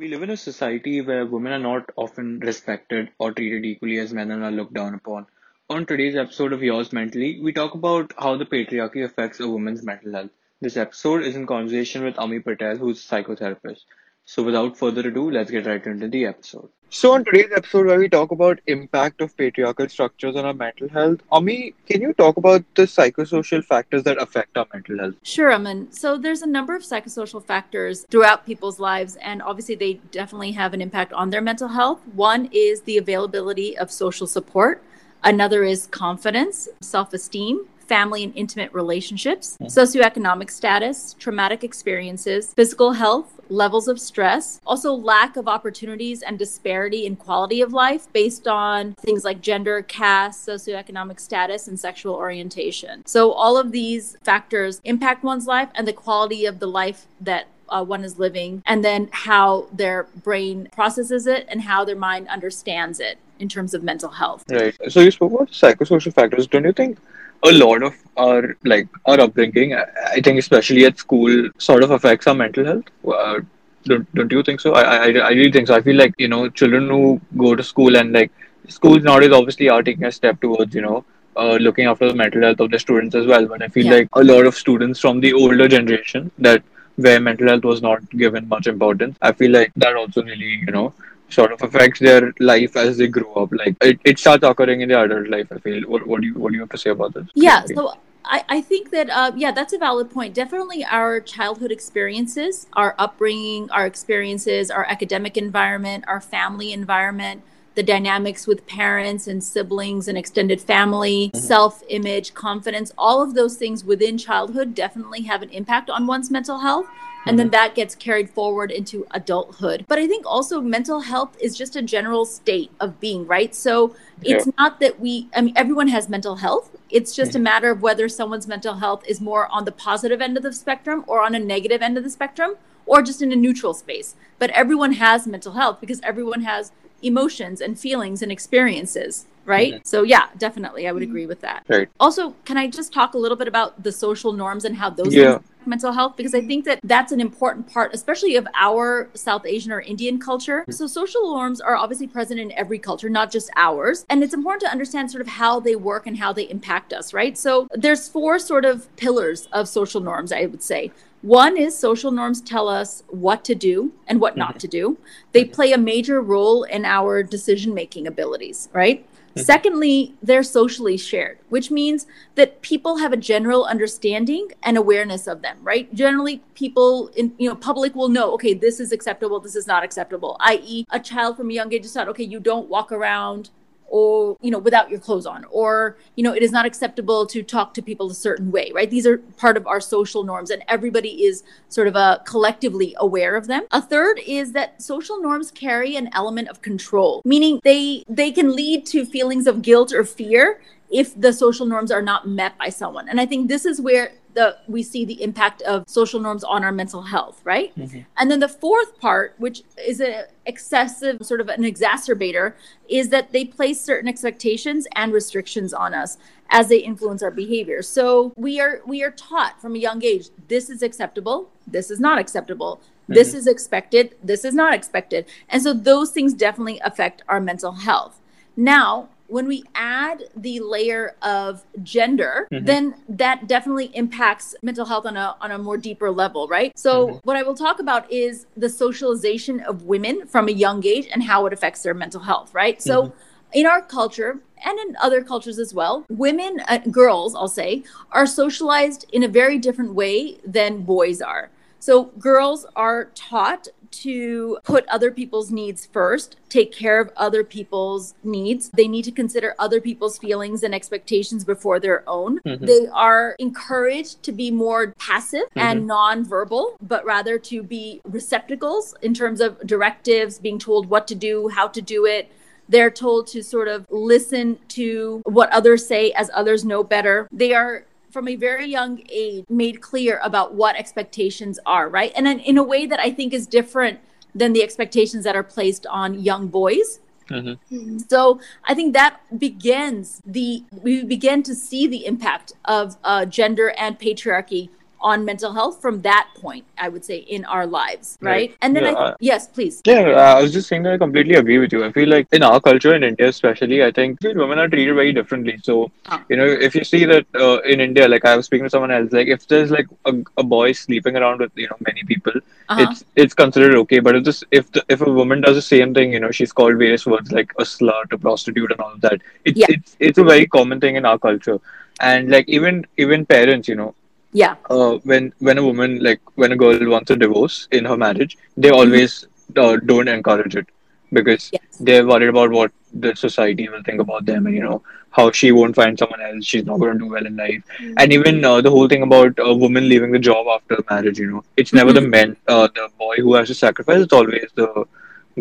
We live in a society where women are not often respected or treated equally as men and are looked down upon. On today's episode of Yours Mentally, we talk about how the patriarchy affects a woman's mental health. This episode is in conversation with Ami Patel, who's a psychotherapist. So without further ado, let's get right into the episode. So on today's episode where we talk about impact of patriarchal structures on our mental health, Ami, can you talk about the psychosocial factors that affect our mental health? Sure, Aman. So there's a number of psychosocial factors throughout people's lives, and obviously they definitely have an impact on their mental health. One is the availability of social support. Another is confidence, self esteem, family and intimate relationships, socioeconomic status, traumatic experiences, physical health, levels of stress, also lack of opportunities and disparity in quality of life based on things like gender, caste, socioeconomic status, and sexual orientation. So, all of these factors impact one's life and the quality of the life that uh, one is living, and then how their brain processes it and how their mind understands it in terms of mental health. Right. So, you spoke about psychosocial factors. Don't you think? A lot of our like our upbringing i think especially at school sort of affects our mental health. Uh, don't, don't you think so? I, I i really think so. I feel like you know children who go to school and like schools nowadays obviously are taking a step towards you know uh, looking after the mental health of the students as well. But i feel yeah. like a lot of students from the older generation that where mental health was not given much importance i feel like that also really you know sort of affects their life as they grow up. Like it, it starts occurring in their adult life. I feel. What, what do you what do you have to say about this? Yeah. So. I, I think that uh, yeah that's a valid point definitely our childhood experiences our upbringing our experiences our academic environment our family environment the dynamics with parents and siblings and extended family, mm-hmm. self image, confidence, all of those things within childhood definitely have an impact on one's mental health. And then mm-hmm. that gets carried forward into adulthood. But I think also mental health is just a general state of being, right? So it's not that we, I mean, everyone has mental health. It's just a mm-hmm. matter of whether someone's mental health is more on the positive end of the spectrum or on a negative end of the spectrum or just in a neutral space. But everyone has mental health because everyone has emotions and feelings and experiences right mm-hmm. so yeah definitely i would agree with that right. also can i just talk a little bit about the social norms and how those yeah. mental health because i think that that's an important part especially of our south asian or indian culture mm-hmm. so social norms are obviously present in every culture not just ours and it's important to understand sort of how they work and how they impact us right so there's four sort of pillars of social norms i would say one is social norms tell us what to do and what not mm-hmm. to do. They play a major role in our decision making abilities, right? Mm-hmm. Secondly, they're socially shared, which means that people have a general understanding and awareness of them, right? Generally, people in you know public will know, okay, this is acceptable, this is not acceptable. I.e., a child from a young age is taught, okay, you don't walk around or you know without your clothes on or you know it is not acceptable to talk to people a certain way right? These are part of our social norms and everybody is sort of a uh, collectively aware of them. A third is that social norms carry an element of control meaning they they can lead to feelings of guilt or fear if the social norms are not met by someone. And i think this is where the we see the impact of social norms on our mental health right? Mm-hmm. and then the fourth part which is an excessive sort of an exacerbator is that they place certain expectations and restrictions on us as they influence our behavior. So we are we are taught from a young age this is acceptable this is not acceptable. Mm-hmm. this is expected this is not expected. And so those things definitely affect our mental health. Now when we add the layer of gender, mm-hmm. then that definitely impacts mental health on a on a more deeper level, right? So mm-hmm. what I will talk about is the socialization of women from a young age and how it affects their mental health, right? So mm-hmm. in our culture and in other cultures as well, women, uh, girls, I'll say, are socialized in a very different way than boys are. So girls are taught to put other people's needs first, take care of other people's needs. They need to consider other people's feelings and expectations before their own. Mm-hmm. They are encouraged to be more passive mm-hmm. and nonverbal, but rather to be receptacles in terms of directives, being told what to do, how to do it, they're told to sort of listen to what others say as others know better. They are from a very young age made clear about what expectations are, right? And in, in a way that I think is different than the expectations that are placed on young boys. Mm-hmm. So I think that begins the we begin to see the impact of uh, gender and patriarchy on mental health from that point, I would say, in our lives, right? right. And then, yeah, I, yes, please. Yeah, I was just saying that I completely agree with you. I feel like in our culture, in India especially, I think women are treated very differently. So, huh. you know, if you see that uh, in India, like I was speaking to someone else, like if there's like a, a boy sleeping around with, you know, many people, uh-huh. it's it's considered okay. But if this, if the, if a woman does the same thing, you know, she's called various words like a slut, a prostitute, and all of that. It's yeah. it's it's a very common thing in our culture and like even even parents you know yeah uh, when when a woman like when a girl wants a divorce in her marriage they mm-hmm. always uh, don't encourage it because yes. they're worried about what the society will think about them and you know how she won't find someone else she's not going to do well in life mm-hmm. and even uh, the whole thing about a woman leaving the job after marriage you know it's never mm-hmm. the men uh, the boy who has to sacrifice it's always the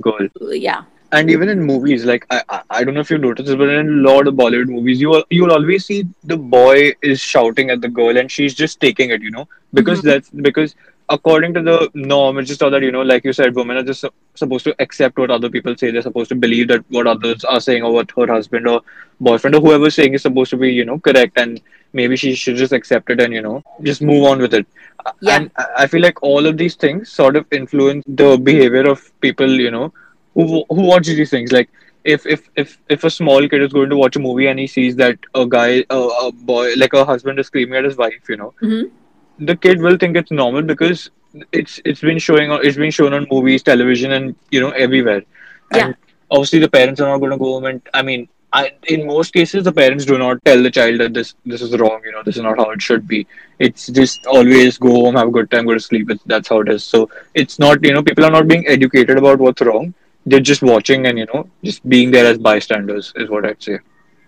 girl yeah and even in movies, like I, I, I don't know if you noticed this, but in a lot of Bollywood movies, you you'll always see the boy is shouting at the girl, and she's just taking it, you know, because mm-hmm. that's because according to the norm, it's just all that you know, like you said, women are just supposed to accept what other people say. They're supposed to believe that what others are saying or what her husband or boyfriend or whoever's saying is supposed to be, you know, correct, and maybe she should just accept it and you know just move on with it. Yeah. And I feel like all of these things sort of influence the behavior of people, you know who who watches these things. Like if if if if a small kid is going to watch a movie and he sees that a guy, a, a boy, like a husband is screaming at his wife, you know, mm-hmm. the kid will think it's normal because it's it's been showing on it's been shown on movies, television, and you know everywhere. And yeah. obviously, the parents are not going to go home and I mean. I, in most cases, the parents do not tell the child that this this is wrong. You know, this is not how it should be. It's just always go home, have a good time, go to sleep. It's, that's how it is. So it's not you know people are not being educated about what's wrong they're just watching and you know just being there as bystanders is what I'd say.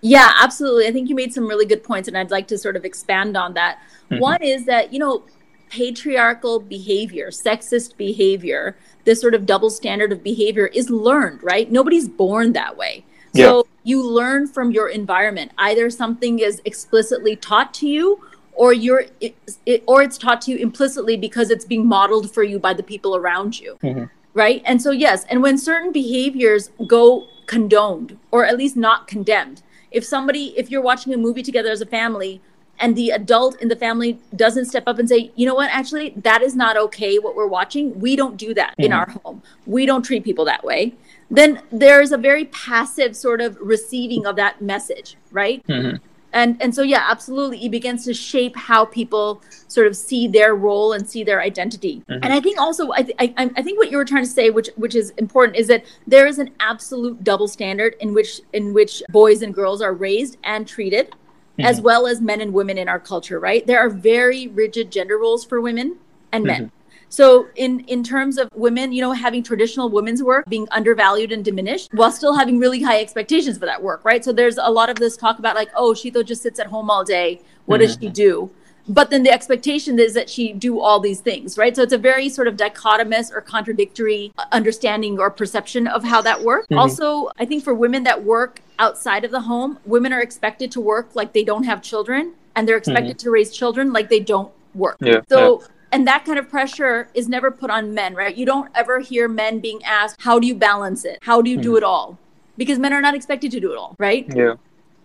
Yeah, absolutely. I think you made some really good points, and I'd like to sort of expand on that. Mm-hmm. One is that you know patriarchal behavior, sexist behavior, this sort of double standard of behavior is learned, right? Nobody's born that way. So yeah. you learn from your environment. Either something is explicitly taught to you or you're it, it, or it's taught to you implicitly because it's being modeled for you by the people around you. Mm-hmm right? And so, yes, and when certain behaviors go condoned or at least not condemned, if somebody, if you're watching a movie together as a family and the adult in the family doesn't step up and say, you know what, actually, that is not okay what we're watching, we don't do that mm-hmm. in our home. We don't treat people that way. Then there's a very passive sort of receiving of that message, right? Mm-hmm and and so yeah absolutely it begins to shape how people sort of see their role and see their identity mm-hmm. and i think also I, th- I, I think what you were trying to say which which is important is that there is an absolute double standard in which in which boys and girls are raised and treated mm-hmm. as well as men and women in our culture right there are very rigid gender roles for women and men mm-hmm. So in in terms of women, you know, having traditional women's work being undervalued and diminished while still having really high expectations for that work, right? So there's a lot of this talk about like, oh, Sheetal just sits at home all day. What mm-hmm. does she mm-hmm. do? But then the expectation is that she do all these things, right? So it's a very sort of dichotomous or contradictory understanding or perception of how that works. Mm-hmm. Also, I think for women that work outside of the home, women are expected to work like they don't have children and they're expected mm-hmm. to raise children like they don't work. Yeah, so yeah and that kind of pressure is never put on men, right? You don't ever hear men being asked, How do you balance it? How do you mm-hmm. do it all? Because men are not expected to do it all, right? Yeah.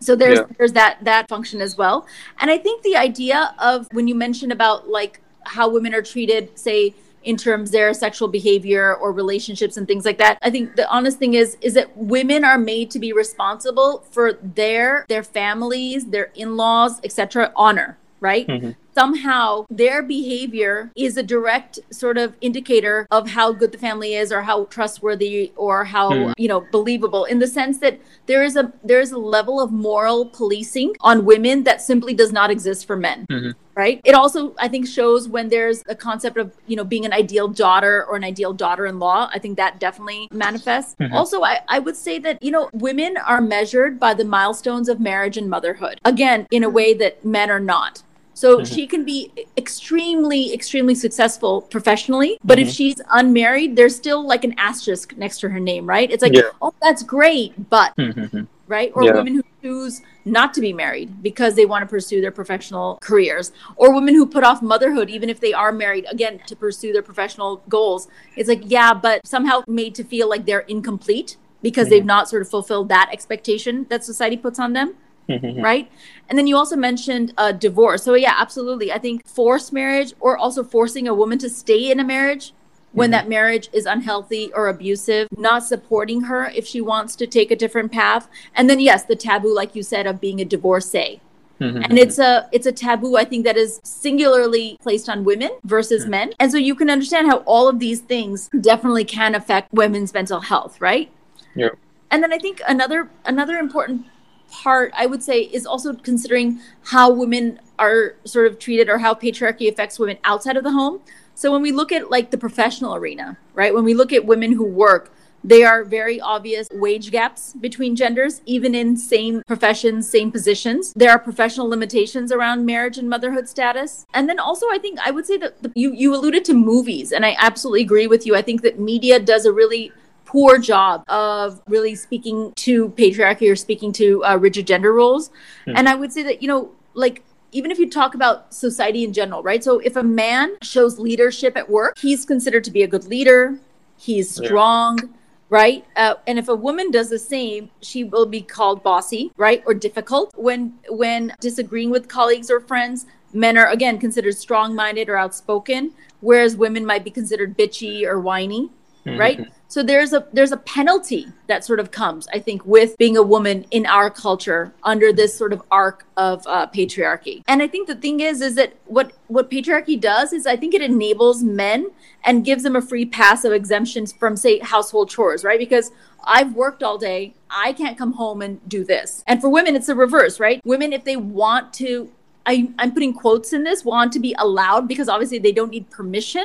So there's yeah. there's that that function as well. And I think the idea of when you mentioned about like how women are treated, say, in terms their sexual behavior or relationships and things like that i think the honest thing is is that women are made to be responsible for their their families their in-laws etc honor right mm-hmm somehow their behavior is a direct sort of indicator of how good the family is or how trustworthy or how mm. you know believable in the sense that there is a there is a level of moral policing on women that simply does not exist for men mm-hmm. right it also i think shows when there's a concept of you know being an ideal daughter or an ideal daughter-in-law i think that definitely manifests mm-hmm. also I, I would say that you know women are measured by the milestones of marriage and motherhood again in a way that men are not so mm-hmm. she can be extremely, extremely successful professionally. But mm-hmm. if she's unmarried, there's still like an asterisk next to her name, right? It's like, yeah. oh, that's great, but, mm-hmm. right? Or yeah. women who choose not to be married because they want to pursue their professional careers, or women who put off motherhood even if they are married, again, to pursue their professional goals. It's like, yeah, but somehow made to feel like they're incomplete because they've mm-hmm. not sort of fulfilled that expectation that society puts on them. Mm-hmm. right? And then you also mentioned uh, divorce. So yeah, absolutely. I think forced marriage or also forcing a woman to stay in a marriage when mm-hmm. that marriage is unhealthy or abusive, not supporting her if she wants to take a different path. And then yes, the taboo, like you said, of being a divorcee. Mm-hmm. And it's a it's a taboo I think that is singularly placed on women versus mm-hmm. men. And so you can understand how all of these things definitely can affect women's mental health, right? Yeah. And then I think another another important part I would say is also considering how women are sort of treated or how patriarchy affects women outside of the home. So when we look at like the professional arena, right? When we look at women who work, there are very obvious wage gaps between genders, even in same professions, same positions. There are professional limitations around marriage and motherhood status. And then also, I think I would say that the, you, you alluded to movies, and I absolutely agree with you. I think that media does a really poor job of really speaking to patriarchy or speaking to uh, rigid gender roles. Mm. And I would say that, you know, like even if you talk about society in general, right? So if a man shows leadership at work, he's considered to be a good leader, he's strong. Yeah. Right. Uh, and if a woman does the same, she will be called bossy, right? Or difficult. When when disagreeing with colleagues or friends, men are again considered strong minded or outspoken, whereas women might be considered bitchy or whiny mm-hmm. right so there's a there's a penalty that sort of comes i think with being a woman in our culture under this sort of arc of uh, patriarchy and i think the thing is is that what what patriarchy does is i think it enables men and gives them a free pass of exemptions from say household chores right because I've worked all day. I can't come home and do this. And for women, it's the reverse, right? Women, if they want to, I, I'm putting quotes in this, want to be allowed because obviously they don't need permission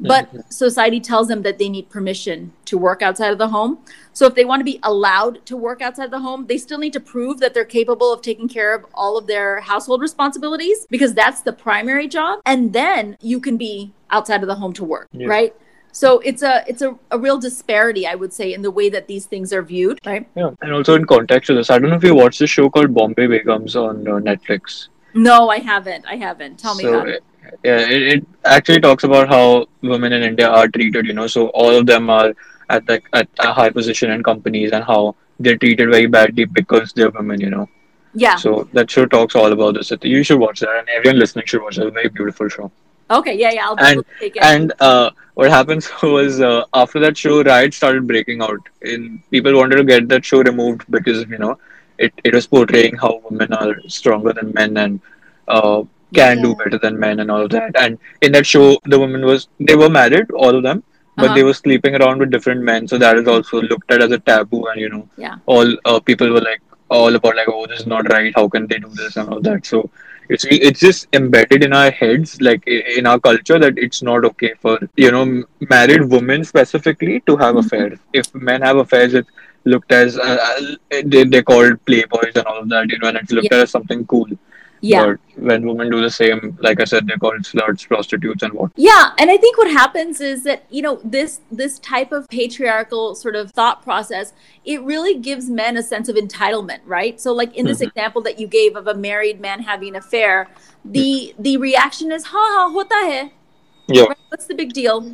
but society tells them that they need permission to work outside of the home. So if they want to be allowed to work outside of the home, they still need to prove that they're capable of taking care of all of their household responsibilities because that's the primary job. And then you can be outside of the home to work, yeah. right? So it's a it's a, a real disparity, I would say, in the way that these things are viewed, right? Yeah, and also in context to this, I don't know if you watched this show called Bombay Begums on uh, Netflix. No, I haven't. I haven't. Tell me so, about it yeah, it, it actually talks about how women in India are treated. You know, so all of them are at like at a high position in companies and how they're treated very badly because they're women. You know. Yeah. So that show talks all about this. You should watch that, and everyone listening should watch it. It's a very beautiful show. Okay, yeah, yeah. I'll and and uh, what happens was uh, after that show, riots started breaking out. In people wanted to get that show removed because you know it, it was portraying how women are stronger than men and uh, can yeah. do better than men and all of that. And in that show, the woman was they were married, all of them, but uh-huh. they were sleeping around with different men. So that is also looked at as a taboo, and you know, yeah. all uh, people were like all about like, oh, this is not right. How can they do this and all that? So it's it's just embedded in our heads, like in our culture, that it's not okay for you know married women specifically to have mm-hmm. affairs. If men have affairs, it's looked as uh, uh they they called playboys and all of that, you know, and it's looked yeah. at as something cool. Yeah. But when women do the same, like I said, they're called sluts, prostitutes, and what. Yeah, and I think what happens is that you know this this type of patriarchal sort of thought process, it really gives men a sense of entitlement, right? So, like in this mm-hmm. example that you gave of a married man having an affair, the the reaction is, "Ha ha, hota hai." Yeah. Right? What's the big deal?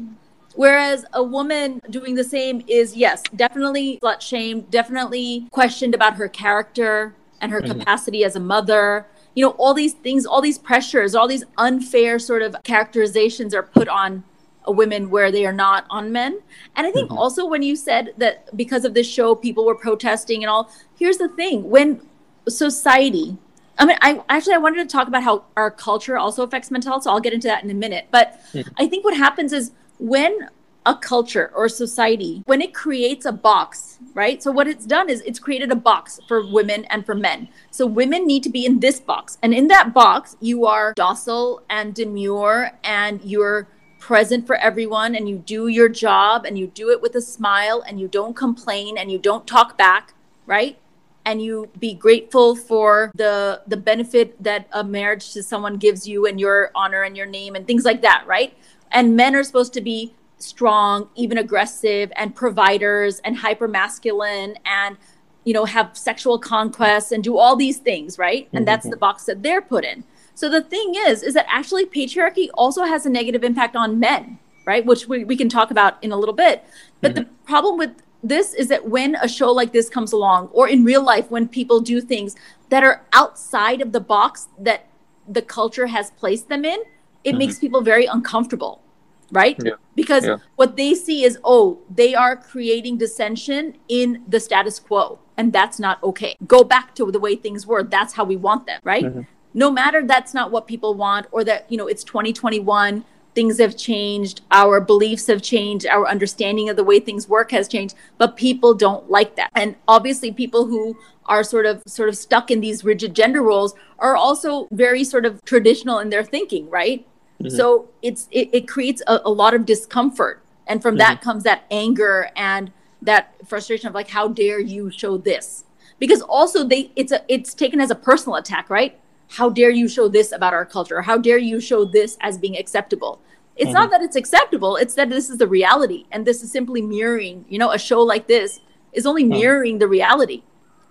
Whereas a woman doing the same is, yes, definitely slut shamed, definitely questioned about her character and her mm-hmm. capacity as a mother you know all these things all these pressures all these unfair sort of characterizations are put on women where they are not on men and i think mm-hmm. also when you said that because of this show people were protesting and all here's the thing when society I mean, I actually I wanted to talk about how our culture also affects mental health, so I'll get into that in a minute. But mm-hmm. I think what happens is when a culture or society when it creates a box right? So what it's done is it's created a box for women and for men. So women need to be in this box. And in that box you are docile and demure and you're present for everyone and you do your job and you do it with a smile and you don't complain and you don't talk back right? And you be grateful for the the benefit that a marriage to someone gives you and your honor and your name and things like that right? And men are supposed to be strong, even aggressive, and providers and hyper masculine and you know have sexual conquests and do all these things, right? And mm-hmm. that's the box that they're put in. So the thing is, is that actually patriarchy also has a negative impact on men, right? Which we, we can talk about in a little bit. But mm-hmm. the problem with this is that when a show like this comes along, or in real life, when people do things that are outside of the box that the culture has placed them in, it mm-hmm. makes people very uncomfortable, right? Yeah. Because yeah. what they see is, oh, they are creating dissension in the status quo, and that's not okay. Go back to the way things were. That's how we want them, right? Mm-hmm. No matter that's not what people want, or that, you know, it's 2021 things have changed, our beliefs have changed, our understanding of the way things work has changed, but people don't like that. And obviously people who are sort of sort of stuck in these rigid gender roles are also very sort of traditional in their thinking, right? Mm-hmm. So it's it, it creates a, a, lot of discomfort. And from mm-hmm. that comes that anger and that frustration of like, how dare you show this? Because also they it's a it's taken as a personal attack, right? How dare you show this about our culture? How dare you show this as being acceptable? It's mm-hmm. not that it's acceptable, it's that this is the reality. And this is simply mirroring, you know, a show like this is only mm. mirroring the reality.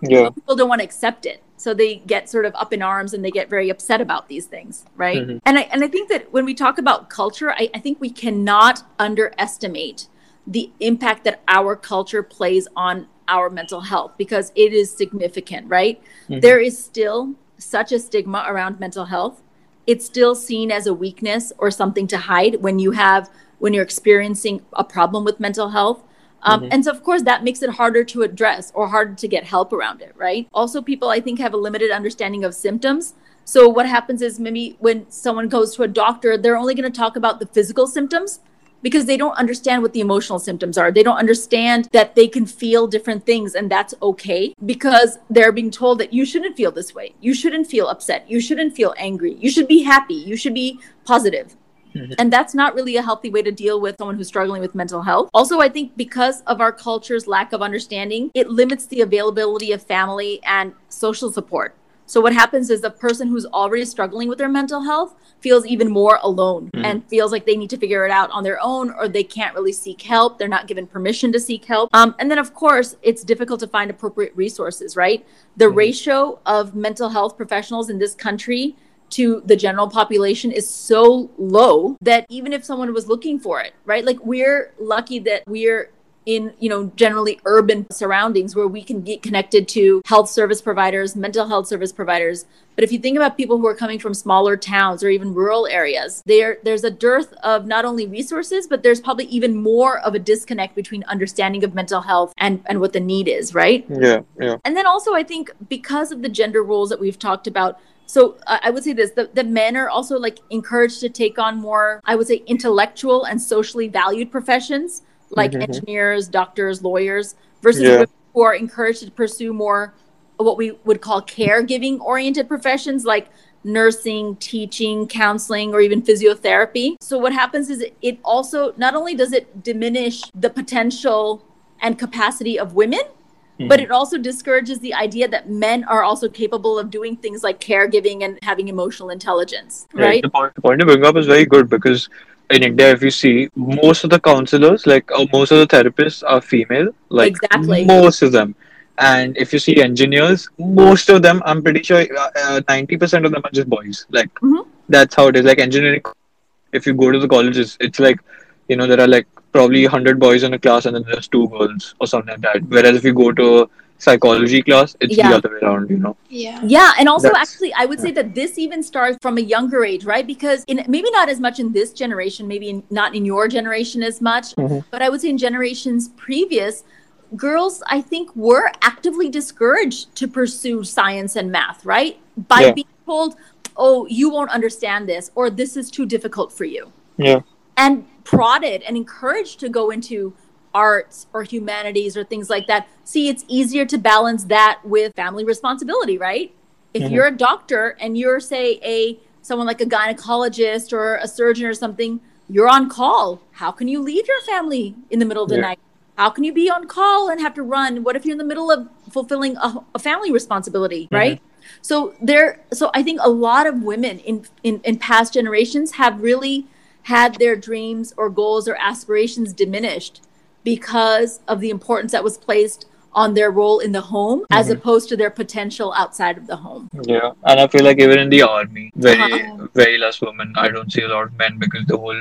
Yeah. People don't want to accept it. So they get sort of up in arms and they get very upset about these things, right? Mm-hmm. And I and I think that when we talk about culture, I, I think we cannot underestimate the impact that our culture plays on our mental health because it is significant, right? Mm-hmm. There is still such a stigma around mental health it's still seen as a weakness or something to hide when you have when you're experiencing a problem with mental health um, mm-hmm. and so of course that makes it harder to address or harder to get help around it right also people i think have a limited understanding of symptoms so what happens is maybe when someone goes to a doctor they're only going to talk about the physical symptoms because they don't understand what the emotional symptoms are. They don't understand that they can feel different things and that's okay because they're being told that you shouldn't feel this way. You shouldn't feel upset. You shouldn't feel angry. You should be happy. You should be positive. Mm-hmm. And that's not really a healthy way to deal with someone who's struggling with mental health. Also, I think because of our culture's lack of understanding, it limits the availability of family and social support. So what happens is the person who's already struggling with their mental health feels even more alone mm. and feels like they need to figure it out on their own or they can't really seek help. They're not given permission to seek help. Um, and then, of course, it's difficult to find appropriate resources, right? The mm. ratio of mental health professionals in this country to the general population is so low that even if someone was looking for it, right? Like we're lucky that we're in you know generally urban surroundings where we can get connected to health service providers mental health service providers. But if you think about people who are coming from smaller towns or even rural areas there there's a dearth of not only resources but there's probably even more of a disconnect between understanding of mental health and and what the need is right? Yeah yeah. And then also i think because of the gender roles that we've talked about so uh, i would say this the, the men are also like encouraged to take on more i would say intellectual and socially valued professions like mm-hmm. engineers, doctors, lawyers, versus yeah. women who are encouraged to pursue more what we would call caregiving oriented professions like nursing, teaching, counseling, or even physiotherapy. So what happens is it also not only does it diminish the potential and capacity of women, mm-hmm. but it also discourages the idea that men are also capable of doing things like caregiving and having emotional intelligence. Right. The point, the point you bring up is very good because in India, if you see, most of the counselors, like uh, most of the therapists, are female. Like exactly. most of them. And if you see engineers, most of them, I'm pretty sure, uh, uh, ninety uh, percent of them are just boys. Like mm-hmm. that's how it is. Like engineering, if you go to the colleges, it's like you know there are like probably hundred boys in a class, and then there's two girls or something like that. Whereas if you go to psychology class, it's yeah. the other way around, you know? Yeah. Yeah. And also, That's, actually, I would say that this even starts from a younger age, right? Because in maybe not as much in this generation, maybe in, not in your generation as much, mm-hmm. but I would say in generations previous, girls, I think, were actively discouraged to pursue science and math, right? By yeah. being told, oh, you won't understand this, or this is too difficult for you. Yeah. And prodded and encouraged to go into arts or humanities or things like that. See, it's easier to balance that with family responsibility, right? If mm-hmm. you're a doctor and you're, say, a someone like a gynecologist or a surgeon or something, you're on call. How can you leave your family in the middle of the yeah. night? How can you be on call and have to run? What if you're in the middle of fulfilling a, a family responsibility, mm-hmm. right? So there, so I think a lot of women in, in in past generations have really had their dreams or goals or aspirations diminished because of the importance that was placed on their role in the home mm-hmm. as opposed to their potential outside of the home. Yeah, and I feel like even in the army, very uh-huh. very less women. I don't see a lot of men because the whole,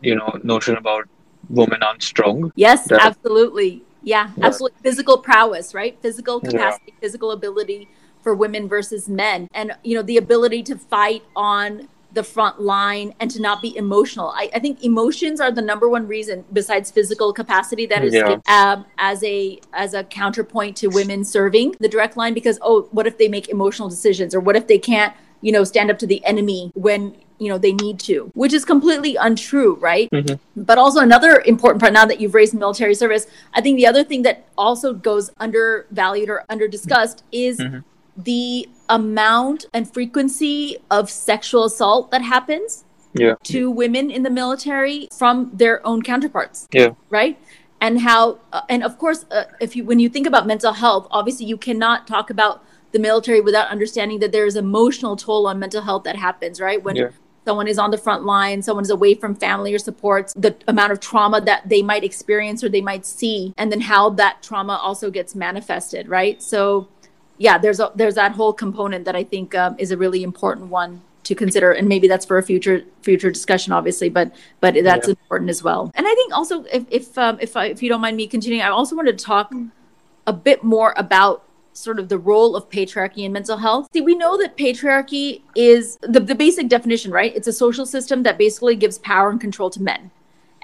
you know, notion about women aren't strong. Yes, absolutely. Yeah, yeah, absolutely. Physical prowess, right? Physical capacity, yeah. physical ability for women versus men and you know the ability to fight on the front line and to not be emotional. I, I, think emotions are the number one reason, besides physical capacity, that is yeah. um, as a as a counterpoint to women serving the direct line. Because oh, what if they make emotional decisions, or what if they can't, you know, stand up to the enemy when you know they need to which is completely untrue right mm-hmm. but also another important part now that you've raised military service i think the other thing that also goes undervalued or under discussed is mm-hmm the amount and frequency of sexual assault that happens yeah. to women in the military from their own counterparts. Yeah. Right? And how uh, and of course uh, if you when you think about mental health, obviously you cannot talk about the military without understanding that there is emotional toll on mental health that happens, right? When yeah. someone is on the front line, someone is away from family or supports, the amount of trauma that they might experience or they might see, and then how that trauma also gets manifested, right? So yeah, there's a, there's that whole component that I think um, is a really important one to consider, and maybe that's for a future future discussion, obviously, but but that's yeah. important as well. And I think also, if if um, if I, if you don't mind me continuing, I also wanted to talk a bit more about sort of the role of patriarchy in mental health. See, we know that patriarchy is the, the basic definition, right? It's a social system that basically gives power and control to men.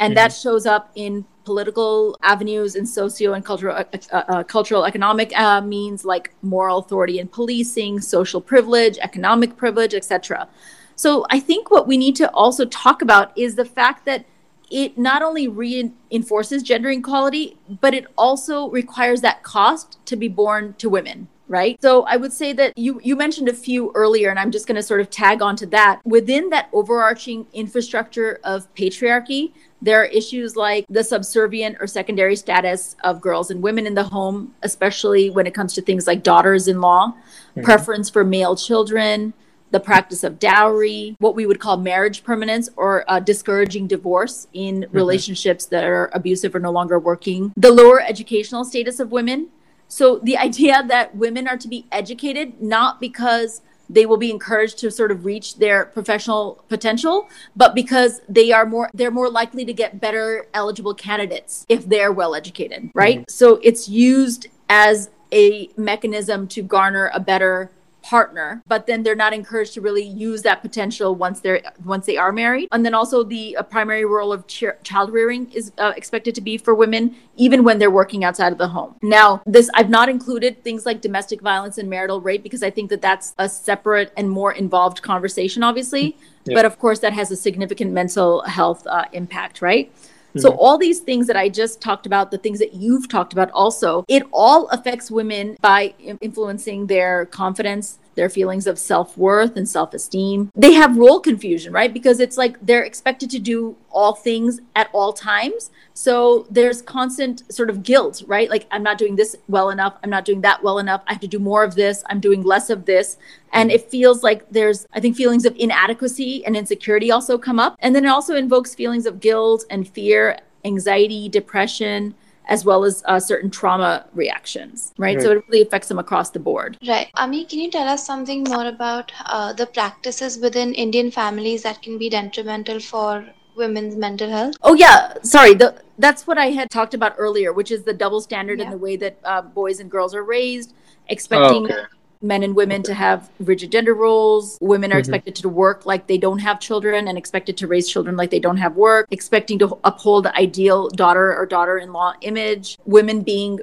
And mm-hmm. that shows up in political avenues and socio and cultural uh, uh, uh, cultural economic uh, means like moral authority and policing social privilege economic privilege etc so i think what we need to also talk about is the fact that it not only reinforces gender equality but it also requires that cost to be borne to women right so i would say that you you mentioned a few earlier and i'm just going to sort of tag on to that within that overarching infrastructure of patriarchy there are issues like the subservient or secondary status of girls and women in the home, especially when it comes to things like daughters in law, mm-hmm. preference for male children, the practice of dowry, what we would call marriage permanence or uh, discouraging divorce in mm-hmm. relationships that are abusive or no longer working, the lower educational status of women. So the idea that women are to be educated not because they will be encouraged to sort of reach their professional potential but because they are more they're more likely to get better eligible candidates if they're well educated right mm-hmm. so it's used as a mechanism to garner a better partner but then they're not encouraged to really use that potential once they're once they are married and then also the uh, primary role of ch- child rearing is uh, expected to be for women even when they're working outside of the home now this i've not included things like domestic violence and marital rape because i think that that's a separate and more involved conversation obviously yeah. but of course that has a significant mental health uh, impact right so, mm-hmm. all these things that I just talked about, the things that you've talked about also, it all affects women by influencing their confidence, their feelings of self worth and self esteem. They have role confusion, right? Because it's like they're expected to do all things at all times. So there's constant sort of guilt, right? Like, I'm not doing this well enough. I'm not doing that well enough. I have to do more of this. I'm doing less of this. And it feels like there's, I think, feelings of inadequacy and insecurity also come up. And then it also invokes feelings of guilt and fear, anxiety, depression as well as uh, certain trauma reactions, right? right? So it really affects them across the board. Right. Ami, can you tell us something more about uh, the practices within Indian families that can be detrimental for women's mental health? Oh yeah, sorry. The, that's what I had talked about earlier, which is the double standard yeah. in the way that uh, boys and girls are raised, expecting oh, okay men and women to have rigid gender roles. Women are mm-hmm. expected to work like they don't have children and expected to raise children like they don't have work, expecting to uphold the ideal daughter or daughter in law image. Women being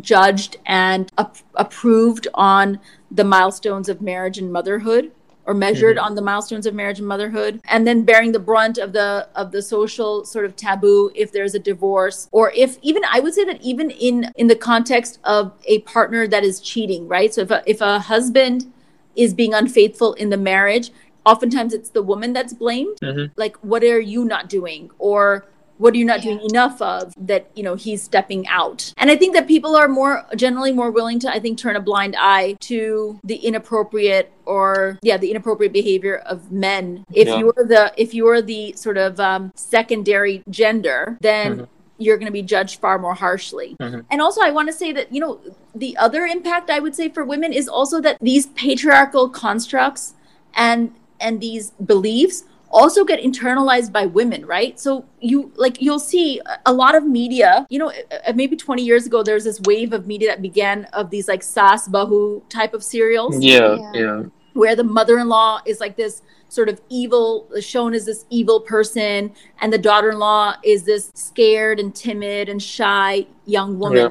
judged and ap- approved on the milestones of marriage and motherhood or measured mm-hmm. on the milestones of marriage and motherhood and then bearing the brunt of the of the social sort of taboo if there's a divorce or if even i would say that even in in the context of a partner that is cheating right so if a, if a husband is being unfaithful in the marriage oftentimes it's the woman that's blamed mm-hmm. like what are you not doing or what are you not yeah. doing enough of that you know he's stepping out and i think that people are more generally more willing to i think turn a blind eye to the inappropriate or yeah the inappropriate behavior of men if yeah. you're the if you're the sort of um, secondary gender then mm-hmm you're going to be judged far more harshly. Mm-hmm. And also, I want to say that, you know, the other impact I would say for women is also that these patriarchal constructs and and these beliefs also get internalized by women, right? So you like you'll see a lot of media, you know, uh, maybe 20 years ago there's this wave of media that began of these like sas bahu type of serials. Yeah, yeah. yeah. Where the mother-in-law is like this sort of evil shown as this evil person and the daughter-in-law is this scared and timid and shy young woman. Yeah.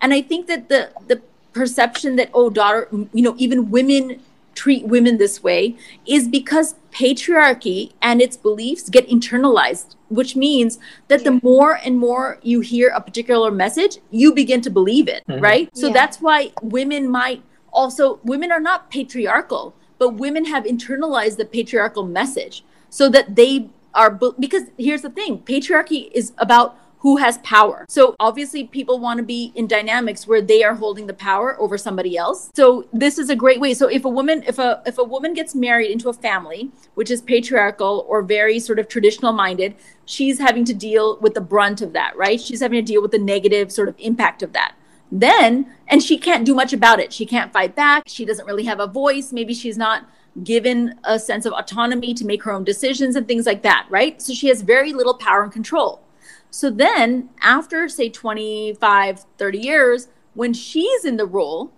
And I think that the the perception that oh daughter you know even women treat women this way is because patriarchy and its beliefs get internalized, which means that the more and more you hear a particular message, you begin to believe it, mm-hmm. right? So yeah. that's why women might also, women are not patriarchal, but women have internalized the patriarchal message so that they are, because here's the thing patriarchy is about who has power. So obviously people want to be in dynamics where they are holding the power over somebody else. So this is a great way. So if a woman if a if a woman gets married into a family which is patriarchal or very sort of traditional minded, she's having to deal with the brunt of that, right? She's having to deal with the negative sort of impact of that. Then and she can't do much about it. She can't fight back. She doesn't really have a voice. Maybe she's not given a sense of autonomy to make her own decisions and things like that, right? So she has very little power and control. So then, after say 25, 30 years, when she's in the role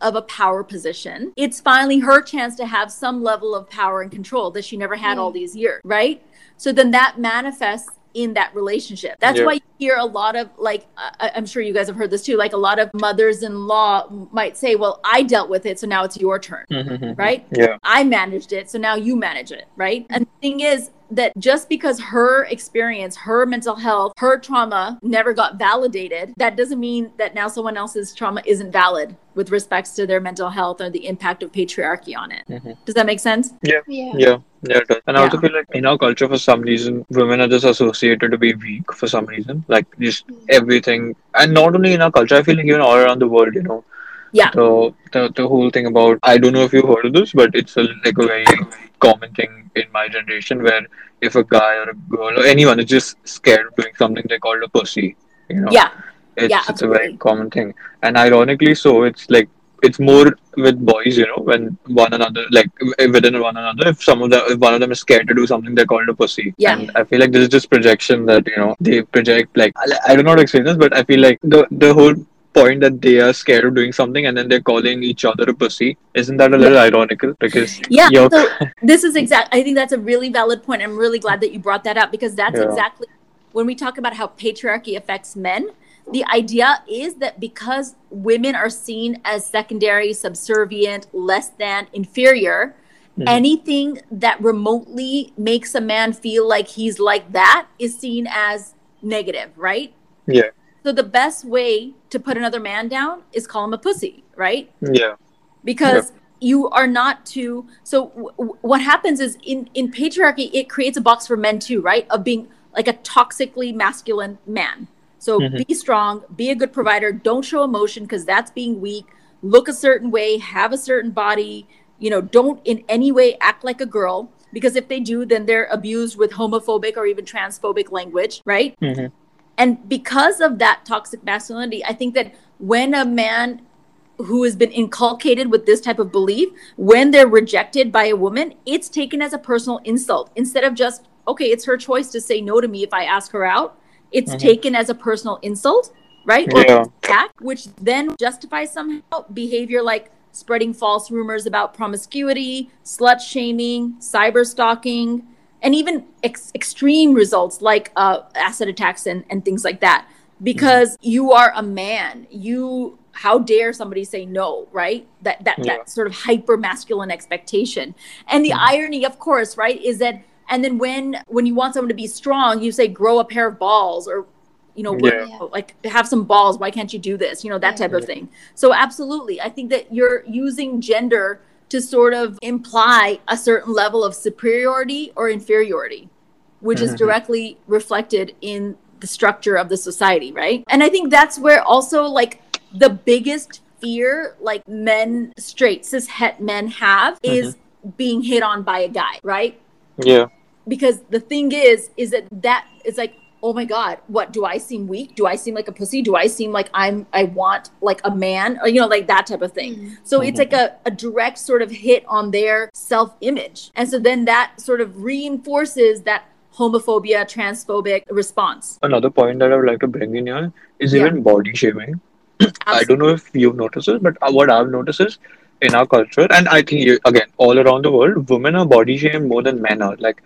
of a power position, it's finally her chance to have some level of power and control that she never had mm. all these years, right? So then that manifests in that relationship. That's yeah. why you hear a lot of like I, am sure you guys have heard this too. Like a lot of mothers-in-law might say, "Well, I dealt with it, so now it's your turn." Mm-hmm. Right? Yeah. I managed it, so now you manage it, right? And the thing is that just because her experience, her mental health, her trauma never got validated, that doesn't mean that now someone else's trauma isn't valid with respects to their mental health or the impact of patriarchy on it. Mm-hmm. Does that make sense? Yeah. Yeah. Yeah. Yeah, it does. And yeah. I also feel like in our culture, for some reason, women are just associated to be weak for some reason. Like just everything. And not only in our culture, I feel like even all around the world, you know, yeah. The, the the whole thing about i don't know if you've heard of this but it's a, like a very common thing in my generation where if a guy or a girl or anyone is just scared of doing something they call a pussy you know? Yeah. It's, yeah, it's a very common thing. And ironically so it's like it's more with boys, you know, when one another, like within one another, if some of the, if one of them is scared to do something, they're called a pussy. Yeah. And I feel like this is just projection that, you know, they project, like, I, I don't know how to explain this, but I feel like the, the whole point that they are scared of doing something and then they're calling each other a pussy. Isn't that a little yeah. ironical? Because yeah, so this is exact. I think that's a really valid point. I'm really glad that you brought that up because that's yeah. exactly when we talk about how patriarchy affects men. The idea is that because women are seen as secondary, subservient, less than, inferior, mm-hmm. anything that remotely makes a man feel like he's like that is seen as negative, right? Yeah. So the best way to put another man down is call him a pussy, right? Yeah. Because yep. you are not to. So w- what happens is in in patriarchy, it creates a box for men too, right? Of being like a toxically masculine man. So mm-hmm. be strong, be a good provider. Don't show emotion because that's being weak. Look a certain way, have a certain body. You know, don't in any way act like a girl because if they do, then they're abused with homophobic or even transphobic language, right? Mm-hmm. And because of that toxic masculinity, I think that when a man who has been inculcated with this type of belief, when they're rejected by a woman, it's taken as a personal insult instead of just, okay, it's her choice to say no to me if I ask her out. It's mm-hmm. taken as a personal insult, right? Or yeah. attack, which then justifies somehow behavior like spreading false rumors about promiscuity, slut shaming, cyber stalking, and even ex- extreme results like uh, acid attacks and, and things like that because mm-hmm. you are a man you how dare somebody say no right that that, yeah. that sort of hyper masculine expectation and the mm-hmm. irony of course right is that and then when when you want someone to be strong you say grow a pair of balls or you know yeah. like have some balls why can't you do this you know that type of thing so absolutely i think that you're using gender to sort of imply a certain level of superiority or inferiority, which mm-hmm. is directly reflected in the structure of the society, right? And I think that's where also like the biggest fear like men, straight, cis het men have mm-hmm. is being hit on by a guy, right? Yeah. Because the thing is, is that that is like oh my god what do i seem weak? Do i seem like a pussy? Do i seem like i'm i want like a man? Or you know like that type of thing. Mm-hmm. so it's like a, a direct sort of hit on their self-image. And so then that sort of reinforces that homophobia transphobic response. Another point that i would like to bring in here is yeah. even body shaming. I don't know if you've noticed it but what i've noticed is in our culture and i think again all around the world women are body shamed more than men are. Like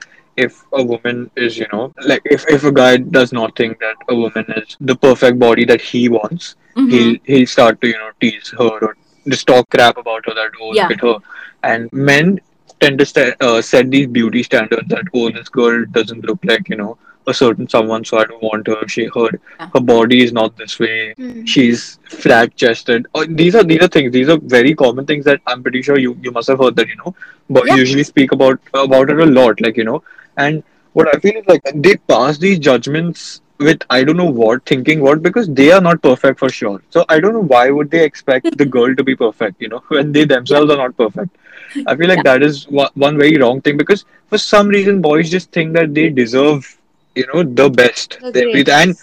if a woman is, you know, like if, if a guy does not think that a woman is the perfect body that he wants, mm-hmm. he'll he'll start to, you know, tease her or just talk crap about her that oh yeah. look at her. And men tend to st- uh, set these beauty standards that oh this girl doesn't look like, you know, a certain someone, so I don't want her. She her yeah. her body is not this way. Mm. She's flat chested. Oh, these are these are things. These are very common things that I'm pretty sure you you must have heard that you know, but yeah. usually speak about about it a lot. Like you know, and what I feel is like they pass these judgments with I don't know what, thinking what, because they are not perfect for sure. So I don't know why would they expect the girl to be perfect, you know, when they themselves are not perfect. I feel like that is one very wrong thing because for some reason boys just think that they deserve, you know, the best. The and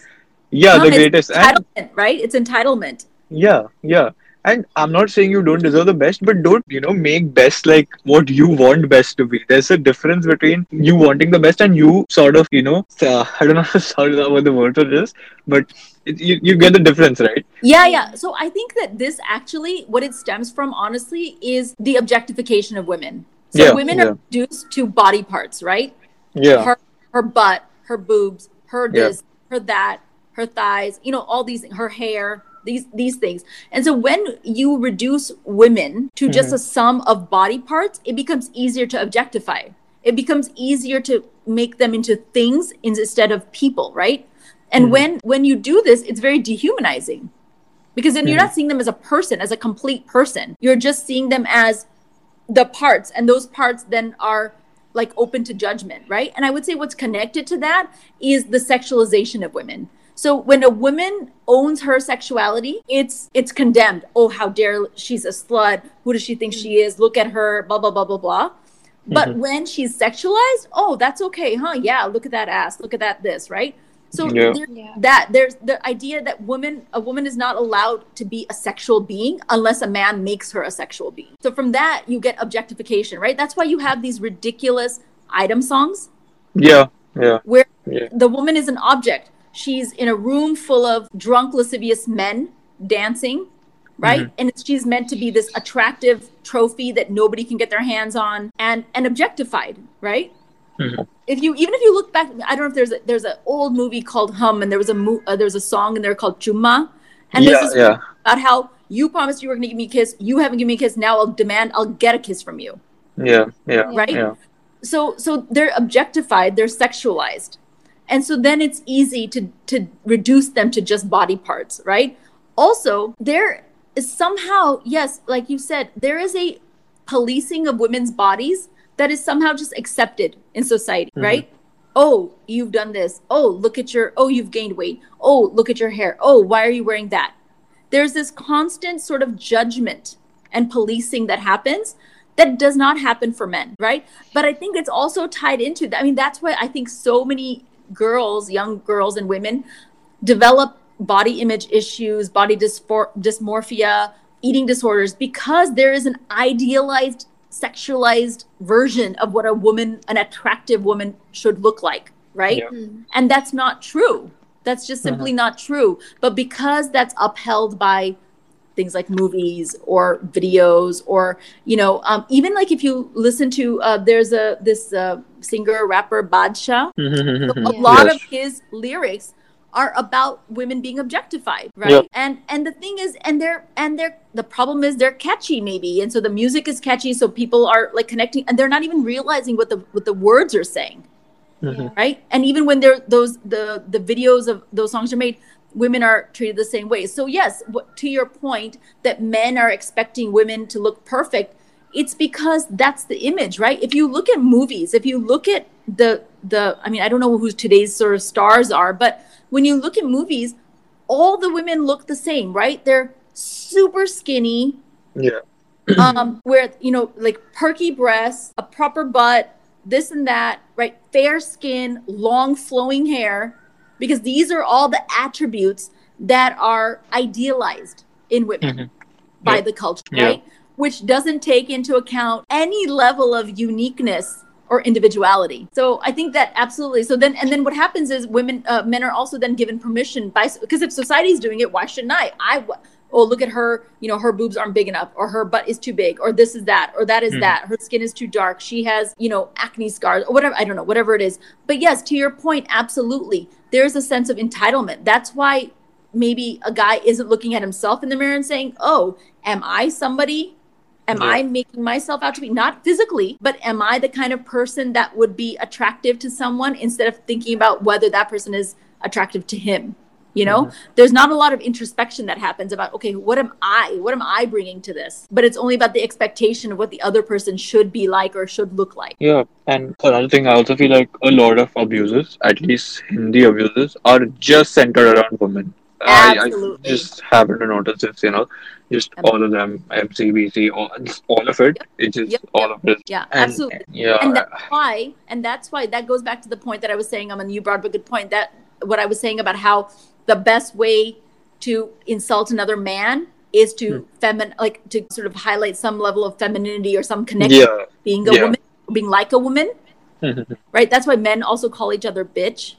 yeah, no, the greatest. Entitlement, and, right? It's entitlement. Yeah, yeah. And I'm not saying you don't deserve the best, but don't, you know, make best like what you want best to be. There's a difference between you wanting the best and you sort of, you know, uh, I don't know what the word for this, but it, you, you get the difference, right? Yeah, yeah. So I think that this actually, what it stems from, honestly, is the objectification of women. So yeah, women yeah. are reduced to body parts, right? Yeah. Her, her butt, her boobs, her this, yeah. her that, her thighs, you know, all these, her hair, these these things and so when you reduce women to just mm-hmm. a sum of body parts it becomes easier to objectify it becomes easier to make them into things instead of people right and mm-hmm. when when you do this it's very dehumanizing because then mm-hmm. you're not seeing them as a person as a complete person you're just seeing them as the parts and those parts then are like open to judgment right and i would say what's connected to that is the sexualization of women so when a woman owns her sexuality, it's it's condemned. Oh, how dare she's a slut. Who does she think she is? Look at her, blah blah blah blah blah. But mm-hmm. when she's sexualized, oh, that's okay, huh? Yeah, look at that ass. Look at that this, right? So yeah. There, yeah. that there's the idea that woman a woman is not allowed to be a sexual being unless a man makes her a sexual being. So from that you get objectification, right? That's why you have these ridiculous item songs. Yeah. Yeah. Where yeah. the woman is an object she's in a room full of drunk, lascivious men dancing, right? Mm-hmm. And she's meant to be this attractive trophy that nobody can get their hands on and and objectified, right? Mm-hmm. If you even if you look back, I don't know if there's a, there's an old movie called Hum, and there was a mo- uh, there was a song in there called Chumma, and yeah, this yeah. about how you promised you were going to give me a kiss, you haven't given me a kiss, now I'll demand I'll get a kiss from you. Yeah, yeah, right. Yeah. So so they're objectified, they're sexualized, and so then it's easy to to reduce them to just body parts right also there is somehow yes like you said there is a policing of women's bodies that is somehow just accepted in society mm-hmm. right? Oh you've done this. Oh look at your oh you've gained weight. Oh look at your hair. Oh why are you wearing that? There's this constant sort of judgment and policing that happens that does not happen for men right? But i think it's also tied into that i mean that's why i think so many girls, young girls and women, develop body image issues, body dysphor- dysmorphia, eating disorders because there is an idealized, sexualized version of what a woman, an attractive woman, should look like, right? Yeah. Mm-hmm. And that's not true. That's just simply uh-huh. not true. But because that's upheld by things like movies or videos or you know um, even like if you listen to uh, there's a this uh, singer rapper Badshah a lot yes. of his lyrics are about women being objectified right and and the thing is and they're and they're the problem is they're catchy maybe and so the music is catchy so people are like connecting and they're not even realizing what the what the words are saying mm-hmm. right and even when they're those the the videos of those songs are made women are treated the same way. So yes, to your point that men are expecting women to look perfect, it's because that's the image, right? If you look at movies, if you look at the the I mean, I don't know who today's sort of stars are, but when you look at movies, all the women look the same, right? They're super skinny. Yeah. um where you know like perky breasts, a proper butt, this and that, right? Fair skin, long flowing hair because these are all the attributes that are idealized in women Mhm. by Yeah. the culture, Yeah. right? Which doesn't take into account any level of uniqueness or individuality. So I think that absolutely. So then, and then what happens is women, uh, men are also then given permission by because if society's doing it, why shouldn't I oh look at her, you know, her boobs aren't big enough, or her butt is too big, or this is that, or that is Mhm. that. Her skin is too dark. She has, you know, acne scars, or whatever. I don't know, whatever it is. But yes, to your point, absolutely, there's a sense of entitlement. That's why maybe a guy isn't looking at himself in the mirror and saying, "Oh, am I somebody? Am Yeah. I making myself out to be not physically, but am I the kind of person that would be attractive to someone instead of thinking about whether that person is attractive to him?" You know, mm-hmm. there's not a lot of introspection that happens about, okay, what am I? What am I bringing to this? But it's only about the expectation of what the other person should be like or should look like. Yeah, and another thing, I also feel like a lot of abuses, at least Hindi abuses, are just centered around women. I, I just happen to notice this, you know, just all of them, MCBC, all, all of it. It's just Yep, all yep. of it. Yeah, And, absolutely. Yeah, and that's why and that's why that goes back to the point that i was saying um, and you brought up a good point that what i was saying about how the best way to insult another man is to Hmm. femin like to sort of highlight some level of femininity or some connection yeah, being a yeah. woman being like a woman right that's why men also call each other bitch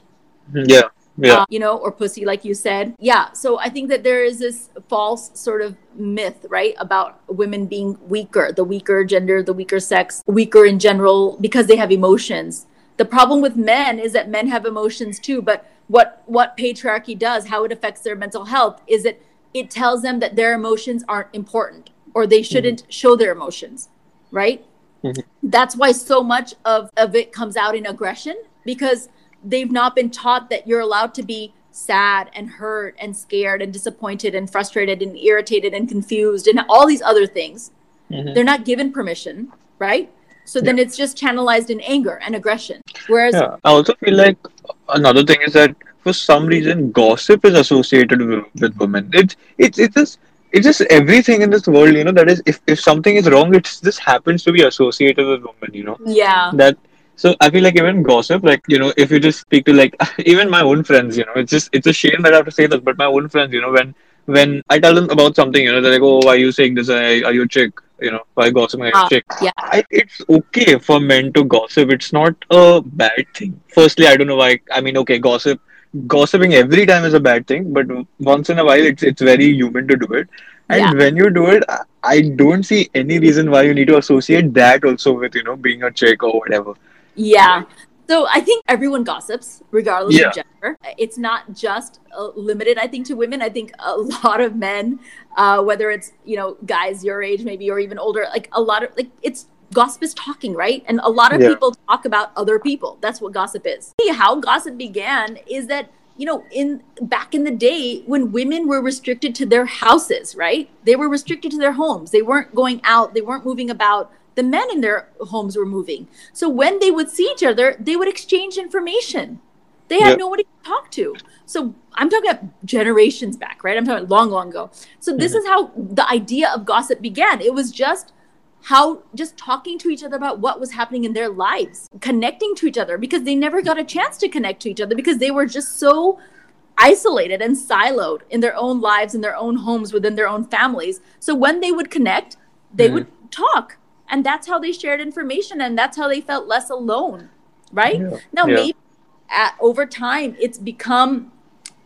yeah, yeah. uh, you know, or pussy, like you said. Yeah. So I think that there is this false sort of myth, right, about women being weaker, the weaker gender, the weaker sex, weaker in general because they have emotions. The problem with men is that men have emotions too, but what what patriarchy does, how it affects their mental health, is that it tells them that their emotions aren't important or they shouldn't show their emotions, right? Mhm. That's why so much of, of it comes out in aggression because they've not been taught that you're allowed to be sad and hurt and scared and disappointed and frustrated and irritated and confused and all these other things. Mhm. They're not given permission, right? So then it's just channelized in anger and aggression. Whereas, Yeah, I also feel like another thing is that for some reason gossip is associated with, with women. It's it's it's just it's just everything in this world, you know. That is, if if something is wrong, it's just happens to be associated with women, you know. yeah, That so I feel like even gossip, like you know, if you just speak to like even my own friends, you know, it's just it's a shame that I have to say this, but my own friends, you know, when when I tell them about something, you know, they're like, oh, why are you saying this? Are, you a chick? You know, why gossiping? Are you Ah, a chick? yeah. I, it's okay for men to gossip. It's not a bad thing. Firstly, I don't know why. I mean, okay, gossip, gossiping every time is a bad thing, but once in a while, it's it's very human to do it. And Yeah. when you do it, I don't see any reason why you need to associate that also with you know being a chick or whatever. Yeah. So I think everyone gossips, regardless Yeah. of gender. It's not just uh, limited, I think, to women. I think a lot of men, uh, whether it's you know guys your age maybe or even older, like a lot of like it's gossip is talking, right? And a lot of Yeah. people talk about other people. That's what gossip is. How gossip began is that you know in back in the day when women were restricted to their houses, right? They were restricted to their homes. They weren't going out. They weren't moving about. The men in their homes were moving. So when they would see each other, they would exchange information. They had Yeah. nobody to talk to. So I'm talking about generations back, right? I'm talking long, long ago. So this is how the idea of gossip began. It was just how just talking to each other about what was happening in their lives, connecting to each other because they never got a chance to connect to each other because they were just so isolated and siloed in their own lives in their own homes within their own families. So when they would connect, they Mhm. would talk. And that's how they shared information and that's how they felt less alone, right? Yeah. Now Yeah. maybe at, over time it's become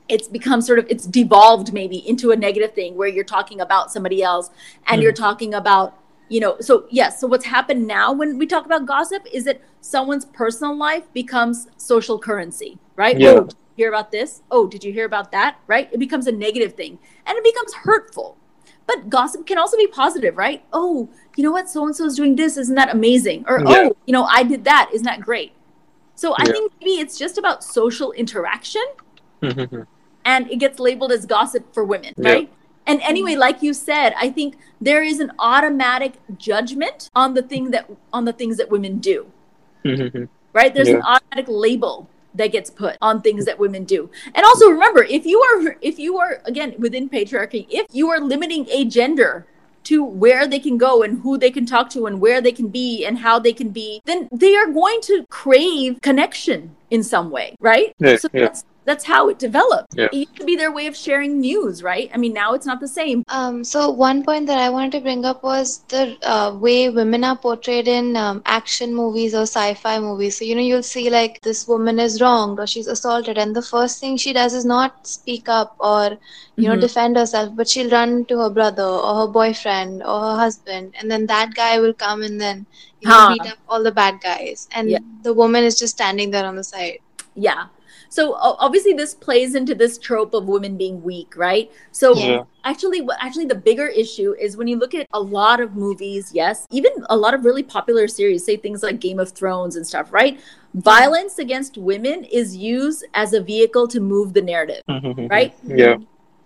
it's become sort of it's devolved maybe into a negative thing where you're talking about somebody else and hmm. you're talking about you know so yes so what's happened now when we talk about gossip is that someone's personal life becomes social currency right Yeah. oh hear about this oh did you hear about that right it becomes a negative thing and it becomes hurtful but gossip can also be positive right oh you know what so and so is doing this isn't that amazing or Yeah. oh you know i did that isn't that great so i Yeah. think maybe it's just about social interaction Mhm. and it gets labeled as gossip for women, Yeah. right? And anyway, like you said, I think there is an automatic judgment on the thing that on the things that women do, Mhm. right? There's an automatic label that gets put on things that women do. And also remember, if you are if you are again within patriarchy, if you are limiting a gender to where they can go and who they can talk to and where they can be and how they can be, then they are going to crave connection in some way, right? Yeah, so yeah. that's that's how it developed. Yeah. It used to be their way of sharing news, right? I mean, now it's not the same. Um, so one point that I wanted to bring up was the uh, way women are portrayed in um, action movies or sci-fi movies. So you know, you'll see like this woman is wronged or she's assaulted, and the first thing she does is not speak up or you know Mhm. defend herself, but she'll run to her brother or her boyfriend or her husband, and then that guy will come and then you know, Huh. beat up all the bad guys, and Yeah. the woman is just standing there on the side. Yeah. So obviously this plays into this trope of women being weak, right? So Yeah. actually what actually the bigger issue is when you look at a lot of movies, yes, even a lot of really popular series, say things like Game of Thrones and stuff, right? Violence against women is used as a vehicle to move the narrative. Mm-hmm. Right. Yeah.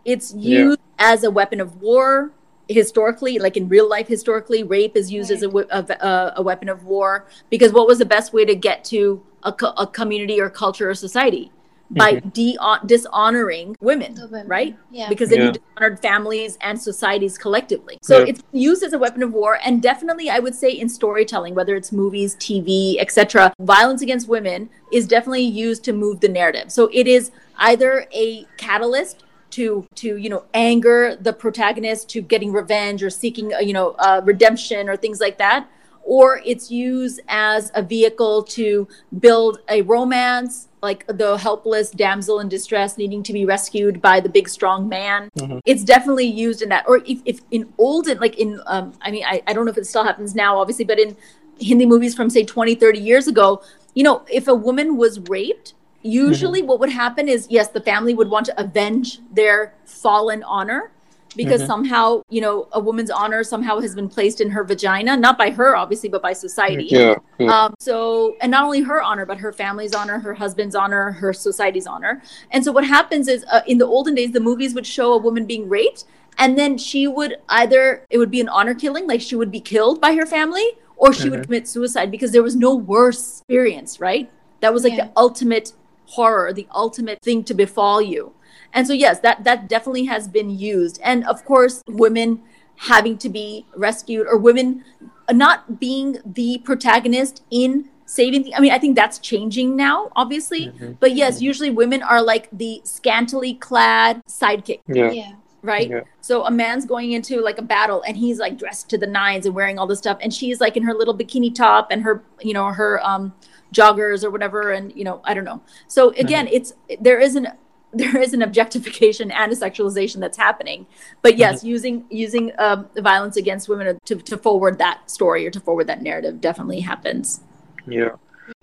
It's Yeah. used as a weapon of war historically like in real life historically rape is used as a, we- a, a, a weapon of war because what was the best way to get to a, co- a community or culture or society by de- dishonoring women women. right Yeah. because then Yeah. you dishonored families and societies collectively. So Yeah. it's used as a weapon of war, and definitely, I would say, in storytelling, whether it's movies, TV, etc., violence against women is definitely used to move the narrative. So it is either a catalyst to to you know anger the protagonist to getting revenge or seeking uh, you know uh, redemption or things like that or it's used as a vehicle to build a romance like the helpless damsel in distress needing to be rescued by the big strong man. Mhm. it's definitely used in that. Or if, if in olden like in um, i mean I, I don't know if it still happens now obviously but in hindi movies from say 20 30 years ago you know if a woman was raped usually what would happen is yes the family would want to avenge their fallen honor because Mhm. somehow you know a woman's honor somehow has been placed in her vagina not by her obviously but by society Yeah. yeah. um, so, and not only her honor, but her family's honor, her husband's honor, her society's honor. And so, what happens is uh, in the olden days, the movies would show a woman being raped, and then she would either, it would be an honor killing, like she would be killed by her family, or she would Mhm. commit suicide because there was no worse experience, right? That was like Yeah. the ultimate horror, the ultimate thing to befall you. And so, yes, that, that definitely has been used. And of course, women having to be rescued or women not being the protagonist in saving the, i mean i think that's changing now obviously Mhm. but yes usually women are like the scantily clad sidekick Yeah. Yeah. right Yeah. so a man's going into like a battle and he's like dressed to the nines and wearing all this stuff and she's like in her little bikini top and her you know her um joggers or whatever and you know i don't know so again it's there is an there is an objectification and a sexualization that's happening but yes using using um, violence against women to, to forward that story or to forward that narrative definitely happens Yeah.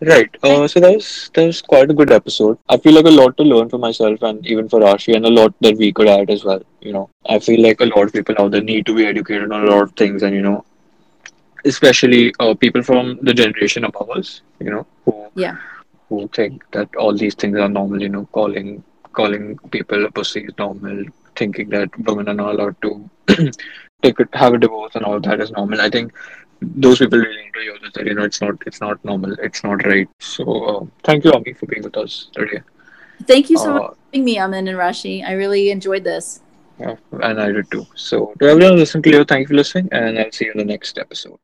Right. Uh, so that was that was quite a good episode. I feel like a lot to learn for myself and even for Rashi, and a lot that we could add as well. You know, I feel like a lot of people out there need to be educated on a lot of things, and you know, especially uh, people from the generation above us. You know, who Yeah. who think that all these things are normal. You know, calling calling people a pussy is normal, thinking that women are not allowed to take it, have a divorce and all that is normal. I think those people really need to hear that you know it's not it's not normal, it's not right. So uh, thank you, Ami, for being with us today. thank you so much Uh, for having me aman and rashi i really enjoyed this yeah, and I did too. So to everyone listening to you, thank you for listening, and I'll see you in the next episode.